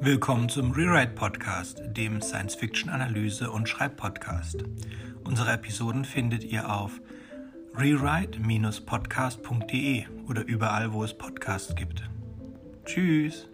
Willkommen zum Rewrite Podcast, dem Science-Fiction-Analyse- und Schreibpodcast. Unsere Episoden findet ihr auf rewrite-podcast.de oder überall, wo es Podcasts gibt. Tschüss!